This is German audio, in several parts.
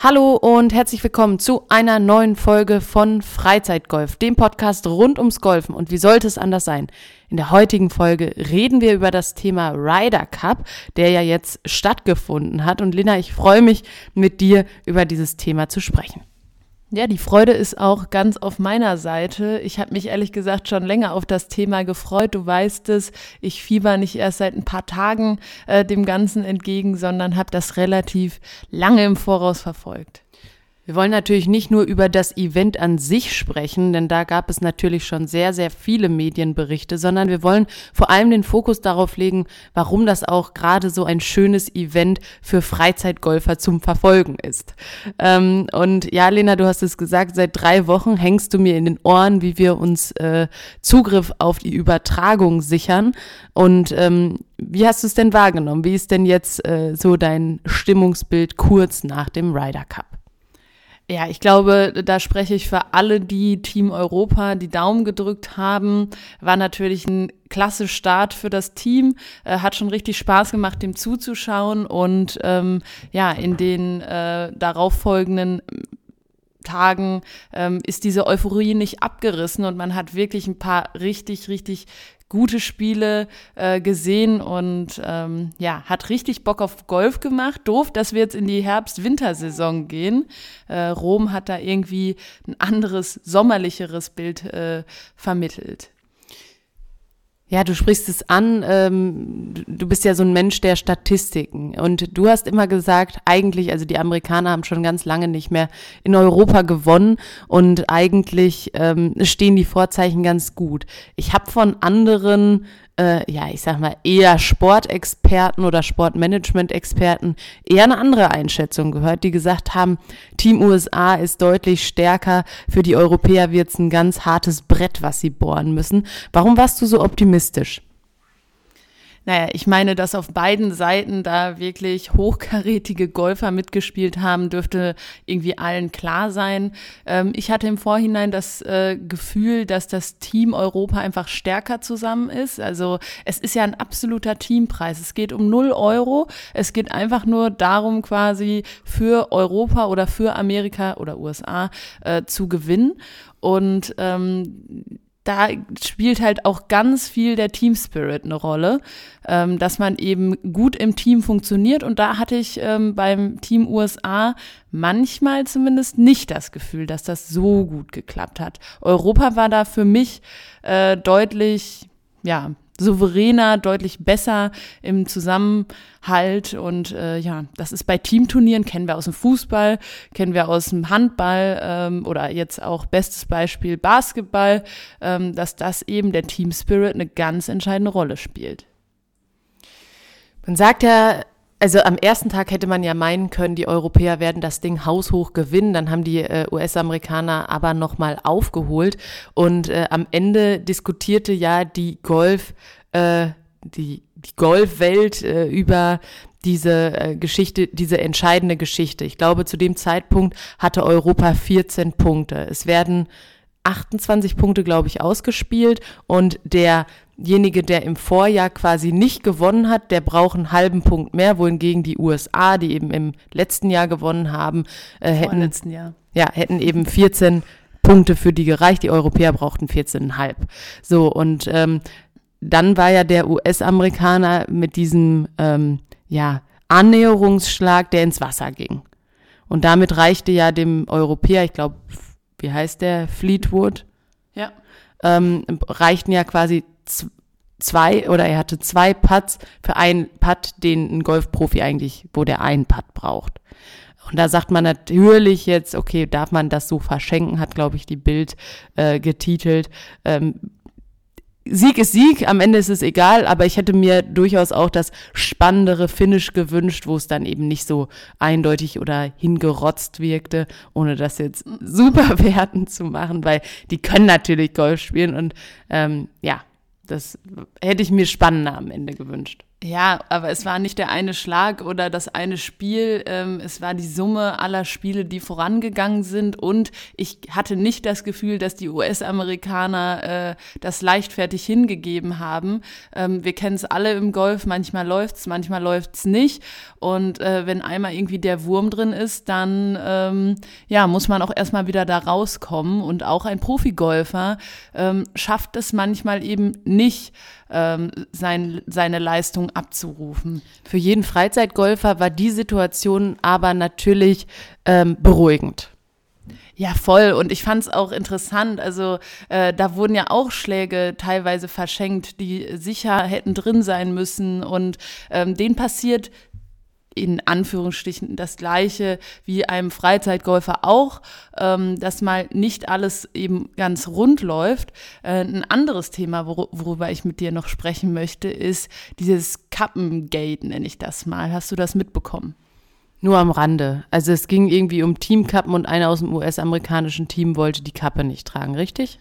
Hallo und herzlich willkommen zu einer neuen Folge von Freizeitgolf, dem Podcast rund ums Golfen. Und wie sollte es anders sein? In der heutigen Folge reden wir über das Thema Ryder Cup, der ja jetzt stattgefunden hat. Und Lina, ich freue mich, mit dir über dieses Thema zu sprechen. Ja, die Freude ist auch ganz auf meiner Seite. Ich habe mich ehrlich gesagt schon länger auf das Thema gefreut. Du weißt es, ich fieber nicht erst seit ein paar Tagen äh, dem Ganzen entgegen, sondern habe das relativ lange im Voraus verfolgt. Wir wollen natürlich nicht nur über das Event an sich sprechen, denn da gab es natürlich schon sehr, sehr viele Medienberichte, sondern wir wollen vor allem den Fokus darauf legen, warum das auch gerade so ein schönes Event für Freizeitgolfer zum Verfolgen ist. Ähm, und ja, Lena, du hast es gesagt, seit drei Wochen hängst du mir in den Ohren, wie wir uns äh, Zugriff auf die Übertragung sichern. Und ähm, wie hast du es denn wahrgenommen? Wie ist denn jetzt äh, so dein Stimmungsbild kurz nach dem Ryder Cup? Ja, ich glaube, da spreche ich für alle, die Team Europa die Daumen gedrückt haben. War natürlich ein klasse Start für das Team. Äh, hat schon richtig Spaß gemacht, dem zuzuschauen. Und ähm, ja, in den äh, darauffolgenden Tagen ähm, ist diese Euphorie nicht abgerissen und man hat wirklich ein paar richtig, richtig gute Spiele äh, gesehen und ähm, ja, hat richtig Bock auf Golf gemacht. Doof, dass wir jetzt in die Herbst-Wintersaison gehen. Äh, Rom hat da irgendwie ein anderes, sommerlicheres Bild äh, vermittelt. Ja, du sprichst es an, ähm, du bist ja so ein Mensch der Statistiken und du hast immer gesagt, eigentlich, also die Amerikaner haben schon ganz lange nicht mehr in Europa gewonnen und eigentlich ähm, stehen die Vorzeichen ganz gut. Ich habe von anderen äh, ja, ich sag mal, eher Sportexperten oder Sportmanagement-Experten eher eine andere Einschätzung gehört, die gesagt haben, Team USA ist deutlich stärker, für die Europäer wird es ein ganz hartes Brett, was sie bohren müssen. Warum warst du so optimistisch? Naja, ich meine, dass auf beiden Seiten da wirklich hochkarätige Golfer mitgespielt haben, dürfte irgendwie allen klar sein. Ähm, ich hatte im Vorhinein das äh, Gefühl, dass das Team Europa einfach stärker zusammen ist. Also es ist ja ein absoluter Teampreis. Es geht um null Euro. Es geht einfach nur darum, quasi für Europa oder für Amerika oder USA äh, zu gewinnen. Und ähm, da spielt halt auch ganz viel der Team Spirit eine Rolle, ähm, dass man eben gut im Team funktioniert. Und da hatte ich ähm, beim Team USA manchmal zumindest nicht das Gefühl, dass das so gut geklappt hat. Europa war da für mich äh, deutlich, ja, souveräner, deutlich besser im Zusammenhalt. Und äh, ja, das ist bei Teamturnieren, kennen wir aus dem Fußball, kennen wir aus dem Handball ähm, oder jetzt auch bestes Beispiel Basketball, ähm, dass das eben der Team Spirit eine ganz entscheidende Rolle spielt. Man sagt ja, also am ersten Tag hätte man ja meinen können, die Europäer werden das Ding haushoch gewinnen. Dann haben die äh, US-Amerikaner aber nochmal aufgeholt. Und äh, am Ende diskutierte ja die Golf, äh, die, die Golfwelt äh, über diese äh, Geschichte, diese entscheidende Geschichte. Ich glaube, zu dem Zeitpunkt hatte Europa 14 Punkte. Es werden 28 Punkte, glaube ich, ausgespielt und der derjenige, der im Vorjahr quasi nicht gewonnen hat, der braucht einen halben Punkt mehr, wohingegen die USA, die eben im letzten Jahr gewonnen haben, äh, hätten, Jahr. Ja, hätten eben 14 Punkte für die gereicht. Die Europäer brauchten 14,5. So, und ähm, dann war ja der US-Amerikaner mit diesem, ähm, ja, Annäherungsschlag, der ins Wasser ging. Und damit reichte ja dem Europäer, ich glaube, wie heißt der, Fleetwood? Ja. Ähm, reichten ja quasi zwei oder er hatte zwei Putts für einen Putt, den ein Golfprofi eigentlich, wo der einen Putt braucht. Und da sagt man natürlich jetzt, okay, darf man das so verschenken, hat, glaube ich, die Bild äh, getitelt. Ähm, Sieg ist Sieg, am Ende ist es egal, aber ich hätte mir durchaus auch das spannendere Finish gewünscht, wo es dann eben nicht so eindeutig oder hingerotzt wirkte, ohne das jetzt super werten zu machen, weil die können natürlich Golf spielen und ähm, ja, das hätte ich mir spannender am Ende gewünscht. Ja, aber es war nicht der eine Schlag oder das eine Spiel. Ähm, es war die Summe aller Spiele, die vorangegangen sind. Und ich hatte nicht das Gefühl, dass die US-Amerikaner äh, das leichtfertig hingegeben haben. Ähm, wir kennen es alle im Golf. Manchmal läuft's, manchmal läuft's nicht. Und äh, wenn einmal irgendwie der Wurm drin ist, dann ähm, ja muss man auch erstmal wieder da rauskommen. Und auch ein Profigolfer ähm, schafft es manchmal eben nicht ähm, sein, seine Leistung abzurufen. Für jeden Freizeitgolfer war die Situation aber natürlich ähm, beruhigend. Ja, voll. Und ich fand es auch interessant. Also äh, da wurden ja auch Schläge teilweise verschenkt, die sicher hätten drin sein müssen. Und ähm, denen passiert in Anführungsstrichen das Gleiche wie einem Freizeitgolfer auch, ähm, dass mal nicht alles eben ganz rund läuft. Äh, ein anderes Thema, wor worüber ich mit dir noch sprechen möchte, ist dieses Kappengate, nenne ich das mal. Hast du das mitbekommen? Nur am Rande. Also es ging irgendwie um Teamkappen und einer aus dem US-amerikanischen Team wollte die Kappe nicht tragen, richtig?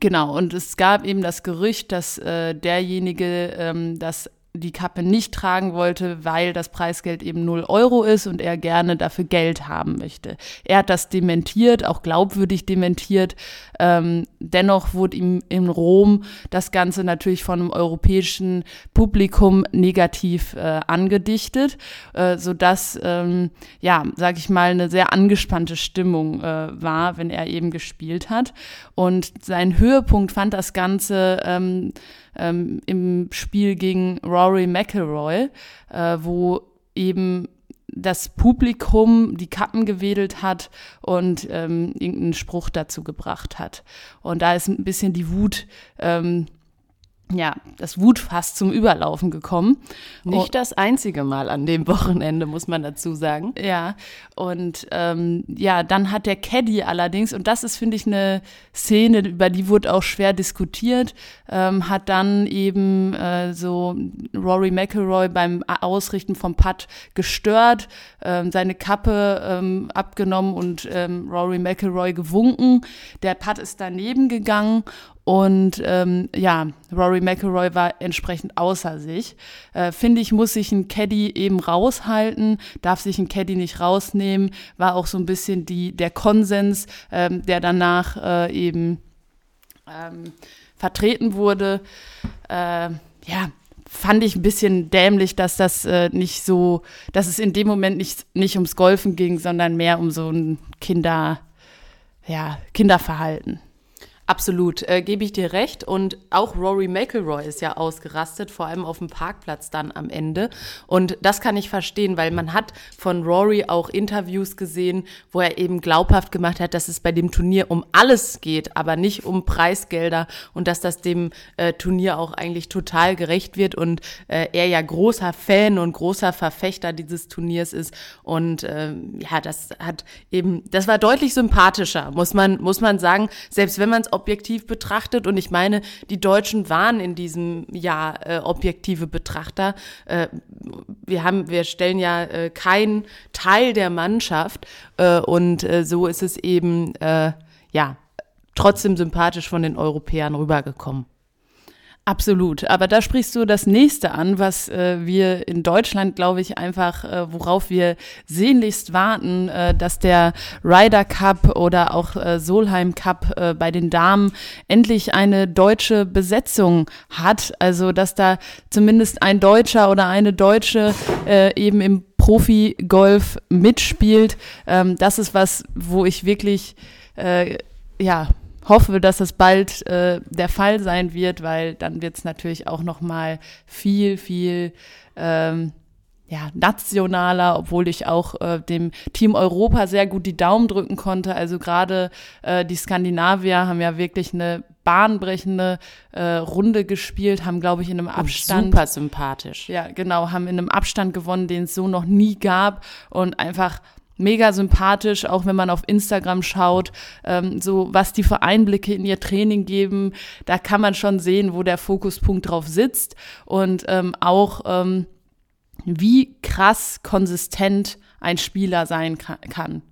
Genau, und es gab eben das Gerücht, dass äh, derjenige ähm, das die Kappe nicht tragen wollte, weil das Preisgeld eben 0 Euro ist und er gerne dafür Geld haben möchte. Er hat das dementiert, auch glaubwürdig dementiert. Ähm, dennoch wurde ihm in Rom das Ganze natürlich von einem europäischen Publikum negativ äh, angedichtet, äh, sodass, ähm, ja, sag ich mal, eine sehr angespannte Stimmung äh, war, wenn er eben gespielt hat. Und sein Höhepunkt fand das Ganze ähm, ähm, im Spiel gegen Rory McIlroy, äh, wo eben das Publikum die Kappen gewedelt hat und ähm, irgendeinen Spruch dazu gebracht hat. Und da ist ein bisschen die Wut ähm, ja, das Wutfass zum Überlaufen gekommen. Nicht das einzige Mal an dem Wochenende, muss man dazu sagen. Ja, und ähm, ja, dann hat der Caddy allerdings, und das ist, finde ich, eine Szene, über die wurde auch schwer diskutiert, ähm, hat dann eben äh, so Rory McIlroy beim Ausrichten vom Putt gestört, ähm, seine Kappe ähm, abgenommen und ähm, Rory McIlroy gewunken. Der Putt ist daneben gegangen und ähm, ja, Rory McIlroy war entsprechend außer sich. Äh, Finde ich, muss sich ein Caddy eben raushalten, darf sich ein Caddy nicht rausnehmen. War auch so ein bisschen die, der Konsens, ähm, der danach äh, eben ähm, vertreten wurde. Äh, ja, fand ich ein bisschen dämlich, dass das äh, nicht so, dass es in dem Moment nicht, nicht ums Golfen ging, sondern mehr um so ein Kinder, ja, Kinderverhalten. Absolut, äh, gebe ich dir recht. Und auch Rory McIlroy ist ja ausgerastet, vor allem auf dem Parkplatz dann am Ende. Und das kann ich verstehen, weil man hat von Rory auch Interviews gesehen, wo er eben glaubhaft gemacht hat, dass es bei dem Turnier um alles geht, aber nicht um Preisgelder und dass das dem äh, Turnier auch eigentlich total gerecht wird und äh, er ja großer Fan und großer Verfechter dieses Turniers ist. Und äh, ja, das hat eben, das war deutlich sympathischer, muss man, muss man sagen, selbst wenn man es objektiv betrachtet. Und ich meine, die Deutschen waren in diesem Jahr äh, objektive Betrachter. Äh, wir haben, wir stellen ja äh, keinen Teil der Mannschaft. Äh, und äh, so ist es eben, äh, ja, trotzdem sympathisch von den Europäern rübergekommen. Absolut. Aber da sprichst du das nächste an, was äh, wir in Deutschland, glaube ich, einfach, äh, worauf wir sehnlichst warten, äh, dass der Ryder Cup oder auch äh, Solheim Cup äh, bei den Damen endlich eine deutsche Besetzung hat. Also, dass da zumindest ein Deutscher oder eine Deutsche äh, eben im Profi-Golf mitspielt. Ähm, das ist was, wo ich wirklich, ja, hoffe, dass es bald äh, der Fall sein wird, weil dann wird es natürlich auch noch mal viel, viel ähm, ja, nationaler, obwohl ich auch äh, dem Team Europa sehr gut die Daumen drücken konnte. Also gerade äh, die Skandinavier haben ja wirklich eine bahnbrechende äh, Runde gespielt, haben, glaube ich, in einem Abstand. super sympathisch. Ja, genau, haben in einem Abstand gewonnen, den es so noch nie gab und einfach mega sympathisch, auch wenn man auf Instagram schaut, ähm, so was die für Einblicke in ihr Training geben, da kann man schon sehen, wo der Fokuspunkt drauf sitzt und ähm, auch ähm, wie krass konsistent ein Spieler sein kann.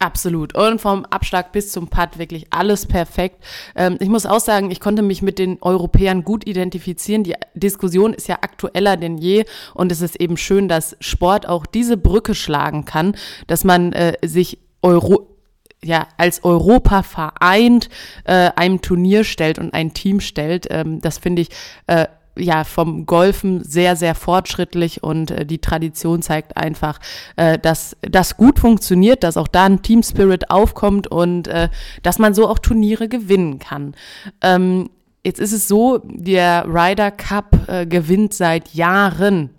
Absolut. Und vom Abschlag bis zum Putt wirklich alles perfekt. Ähm, ich muss auch sagen, ich konnte mich mit den Europäern gut identifizieren. Die Diskussion ist ja aktueller denn je. Und es ist eben schön, dass Sport auch diese Brücke schlagen kann, dass man äh, sich Euro ja, als Europa vereint äh, einem Turnier stellt und ein Team stellt. Ähm, das finde ich äh, ja vom Golfen sehr, sehr fortschrittlich und äh, die Tradition zeigt einfach, äh, dass das gut funktioniert, dass auch da ein Team Spirit aufkommt und äh, dass man so auch Turniere gewinnen kann. Ähm, jetzt ist es so, der Ryder Cup äh, gewinnt seit Jahren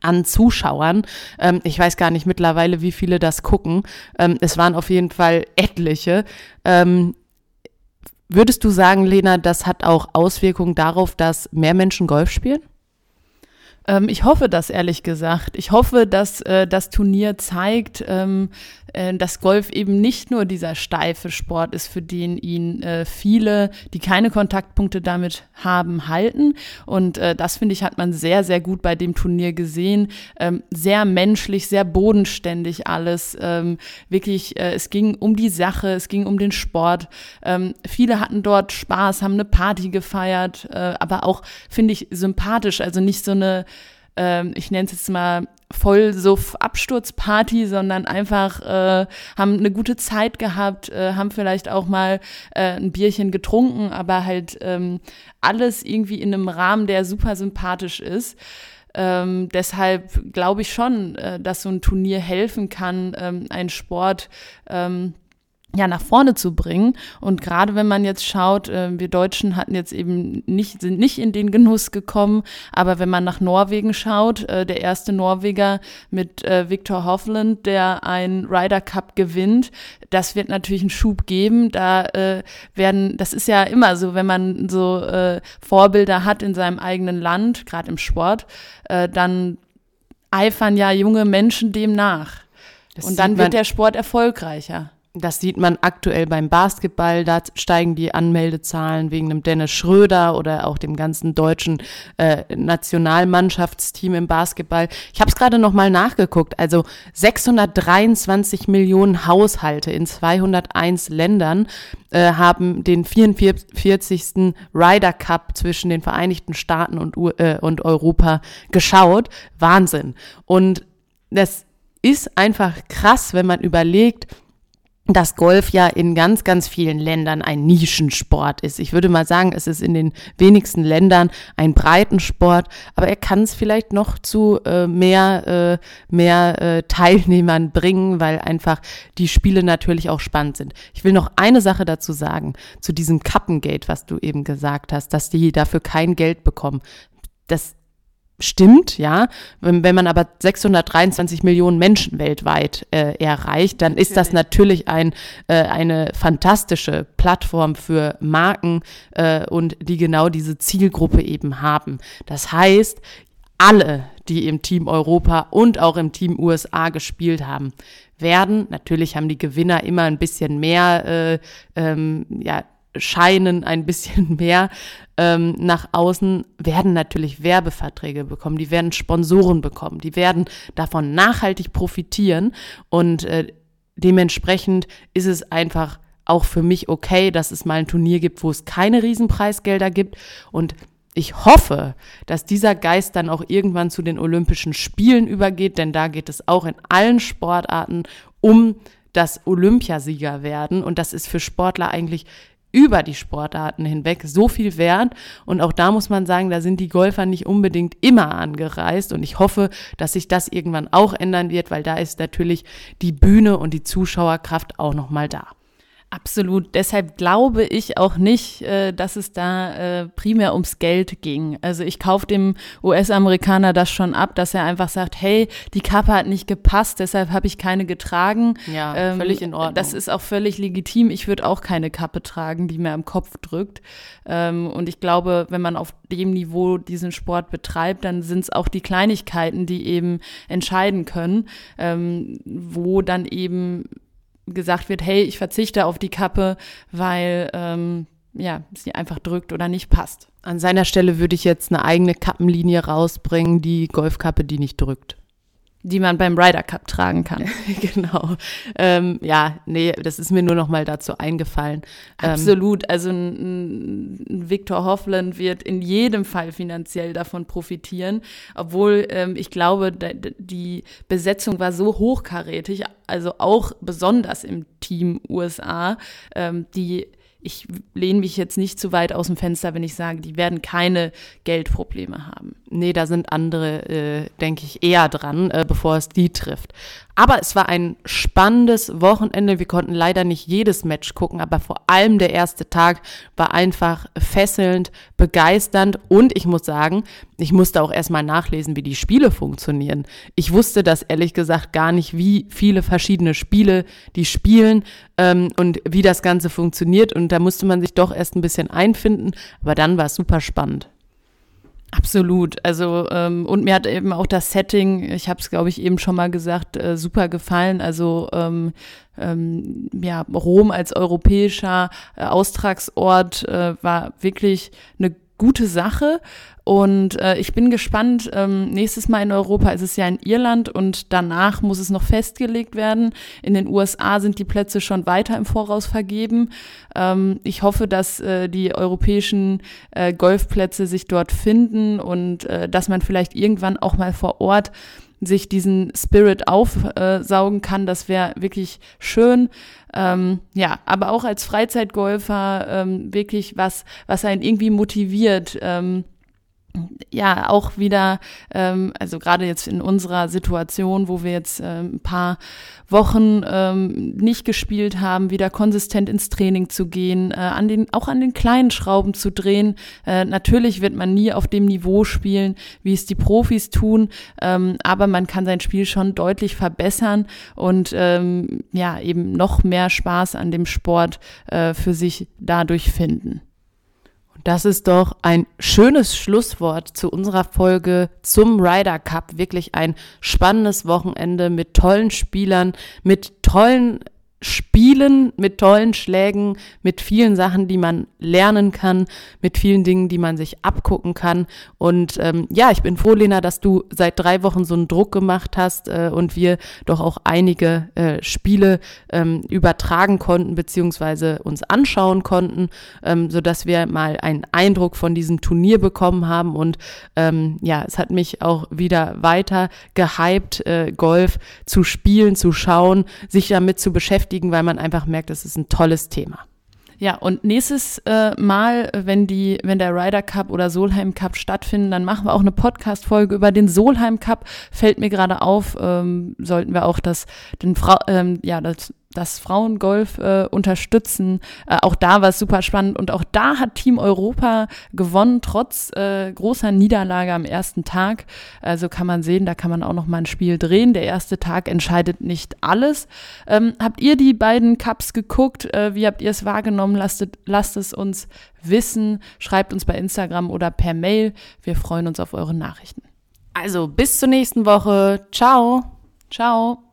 an Zuschauern. Ähm, ich weiß gar nicht mittlerweile, wie viele das gucken. Ähm, es waren auf jeden Fall etliche. Ähm, Würdest du sagen, Lena, das hat auch Auswirkungen darauf, dass mehr Menschen Golf spielen? Ähm, ich hoffe das ehrlich gesagt. Ich hoffe, dass äh, das Turnier zeigt, ähm, äh, dass Golf eben nicht nur dieser steife Sport ist, für den ihn äh, viele, die keine Kontaktpunkte damit haben, halten. Und äh, das finde ich, hat man sehr, sehr gut bei dem Turnier gesehen. Ähm, sehr menschlich, sehr bodenständig alles. Ähm, wirklich, äh, es ging um die Sache, es ging um den Sport. Ähm, viele hatten dort Spaß, haben eine Party gefeiert, äh, aber auch, finde ich, sympathisch. Also nicht so eine ähm, ich nenne es jetzt mal Vollsuff-Absturzparty, sondern einfach äh, haben eine gute Zeit gehabt, äh, haben vielleicht auch mal äh, ein Bierchen getrunken, aber halt ähm, alles irgendwie in einem Rahmen, der super sympathisch ist. Ähm, deshalb glaube ich schon, äh, dass so ein Turnier helfen kann, ähm, einen Sport ähm, ja, nach vorne zu bringen. Und gerade wenn man jetzt schaut, äh, wir Deutschen hatten jetzt eben nicht, sind nicht in den Genuss gekommen, aber wenn man nach Norwegen schaut, äh, der erste Norweger mit äh, Viktor Hovland, der ein Ryder Cup gewinnt, das wird natürlich einen Schub geben. Da werden, das ist ja immer so, wenn man so Vorbilder hat in seinem eigenen Land, gerade im Sport, dann eifern ja junge Menschen dem nach. Das Und dann wird der Sport erfolgreicher. Das sieht man aktuell beim Basketball. Da steigen die Anmeldezahlen wegen dem Dennis Schröder oder auch dem ganzen deutschen äh, Nationalmannschaftsteam im Basketball. Ich habe es gerade noch mal nachgeguckt. Also 623 Millionen Haushalte in 201 Ländern äh, haben den 44. Ryder Cup zwischen den Vereinigten Staaten und, äh, und Europa geschaut. Wahnsinn. Und das ist einfach krass, wenn man überlegt, dass Golf ja in ganz, ganz vielen Ländern ein Nischensport ist. Ich würde mal sagen, es ist in den wenigsten Ländern ein Breitensport, aber er kann es vielleicht noch zu äh, mehr, äh, mehr äh, Teilnehmern bringen, weil einfach die Spiele natürlich auch spannend sind. Ich will noch eine Sache dazu sagen, zu diesem Kappengate, was du eben gesagt hast, dass die dafür kein Geld bekommen. Das stimmt, ja. Wenn, wenn man aber 623 Millionen Menschen weltweit äh, erreicht, dann natürlich. ist das natürlich ein, äh, eine fantastische Plattform für Marken äh, und die genau diese Zielgruppe eben haben. Das heißt, alle, die im Team Europa und auch im Team USA gespielt haben, werden, natürlich haben die Gewinner immer ein bisschen mehr äh, ähm, ja, scheinen ein bisschen mehr ähm, nach außen, werden natürlich Werbeverträge bekommen, die werden Sponsoren bekommen, die werden davon nachhaltig profitieren und äh, dementsprechend ist es einfach auch für mich okay, dass es mal ein Turnier gibt, wo es keine Riesenpreisgelder gibt und ich hoffe, dass dieser Geist dann auch irgendwann zu den Olympischen Spielen übergeht, denn da geht es auch in allen Sportarten um das Olympiasieger werden. Und das ist für Sportler eigentlich über die Sportarten hinweg so viel wert. Und auch da muss man sagen, da sind die Golfer nicht unbedingt immer angereist. Und ich hoffe, dass sich das irgendwann auch ändern wird, weil da ist natürlich die Bühne und die Zuschauerkraft auch nochmal da. Absolut. Deshalb glaube ich auch nicht, äh, dass es da äh, primär ums Geld ging. Also ich kaufe dem US-Amerikaner das schon ab, dass er einfach sagt, hey, die Kappe hat nicht gepasst, deshalb habe ich keine getragen. Ja, ähm, völlig in Ordnung. Das ist auch völlig legitim. Ich würde auch keine Kappe tragen, die mir am Kopf drückt. Ähm, und ich glaube, wenn man auf dem Niveau diesen Sport betreibt, dann sind es auch die Kleinigkeiten, die eben entscheiden können, ähm, wo dann eben gesagt wird, hey, ich verzichte auf die Kappe, weil ähm, ja, sie einfach drückt oder nicht passt. An seiner Stelle würde ich jetzt eine eigene Kappenlinie rausbringen, die Golfkappe, die nicht drückt. Die man beim Ryder Cup tragen kann. genau. Ähm, ja, nee, das ist mir nur noch mal dazu eingefallen. Ähm, Absolut. Also ein, ein Viktor Hovland wird in jedem Fall finanziell davon profitieren, obwohl ähm, ich glaube, die Besetzung war so hochkarätig, also auch besonders im Team USA, ähm, die ich lehne mich jetzt nicht zu weit aus dem Fenster, wenn ich sage, die werden keine Geldprobleme haben. Nee, da sind andere, äh, denke ich, eher dran, äh, bevor es die trifft. Aber es war ein spannendes Wochenende. Wir konnten leider nicht jedes Match gucken, aber vor allem der erste Tag war einfach fesselnd, begeisternd und ich muss sagen, ich musste auch erstmal nachlesen, wie die Spiele funktionieren. Ich wusste das ehrlich gesagt gar nicht, wie viele verschiedene Spiele die spielen ähm, und wie das Ganze funktioniert und da musste man sich doch erst ein bisschen einfinden, aber dann war es super spannend. Absolut. Also ähm, und mir hat eben auch das Setting, ich habe es glaube ich eben schon mal gesagt, äh, super gefallen. Also ähm, ähm, ja Rom als europäischer äh, Austragsort äh, war wirklich eine gute Sache. Und äh, ich bin gespannt, ähm, nächstes Mal in Europa ist es ja in Irland und danach muss es noch festgelegt werden. In den USA sind die Plätze schon weiter im Voraus vergeben. Ähm, ich hoffe, dass äh, die europäischen äh, Golfplätze sich dort finden und äh, dass man vielleicht irgendwann auch mal vor Ort sich diesen Spirit aufsaugen kann. Das wäre wirklich schön. Ähm, ja, aber auch als Freizeitgolfer ähm, wirklich was, was einen irgendwie motiviert. Ähm, ja auch wieder, ähm, also gerade jetzt in unserer Situation, wo wir jetzt ähm, ein paar Wochen ähm, nicht gespielt haben, wieder konsistent ins Training zu gehen, äh, an den, auch an den kleinen Schrauben zu drehen. Äh, natürlich wird man nie auf dem Niveau spielen, wie es die Profis tun, ähm, aber man kann sein Spiel schon deutlich verbessern und ähm, ja, eben noch mehr Spaß an dem Sport äh, für sich dadurch finden. Das ist doch ein schönes Schlusswort zu unserer Folge zum Ryder Cup. Wirklich ein spannendes Wochenende mit tollen Spielern, mit tollen Spielen mit tollen Schlägen, mit vielen Sachen, die man lernen kann, mit vielen Dingen, die man sich abgucken kann. Und ähm, ja, ich bin froh, Lena, dass du seit drei Wochen so einen Druck gemacht hast äh, und wir doch auch einige äh, Spiele ähm, übertragen konnten, beziehungsweise uns anschauen konnten, ähm, sodass wir mal einen Eindruck von diesem Turnier bekommen haben. Und ähm, ja, es hat mich auch wieder weiter gehypt, äh, Golf zu spielen, zu schauen, sich damit zu beschäftigen beschäftigen, weil man einfach merkt, es ist ein tolles Thema. Ja, und nächstes äh, Mal, wenn die, wenn der Ryder Cup oder Solheim Cup stattfinden, dann machen wir auch eine Podcast-Folge über den Solheim Cup. Fällt mir gerade auf, ähm, sollten wir auch das, den Frau, ähm, ja, das das Frauengolf äh, unterstützen. Äh, auch da war es super spannend und auch da hat Team Europa gewonnen, trotz äh, großer Niederlage am ersten Tag. Also kann man sehen, da kann man auch noch mal ein Spiel drehen. Der erste Tag entscheidet nicht alles. Ähm, habt ihr die beiden Cups geguckt? Äh, wie habt ihr es wahrgenommen? Lasst, lasst es uns wissen. Schreibt uns bei Instagram oder per Mail. Wir freuen uns auf eure Nachrichten. Also bis zur nächsten Woche. Ciao. Ciao.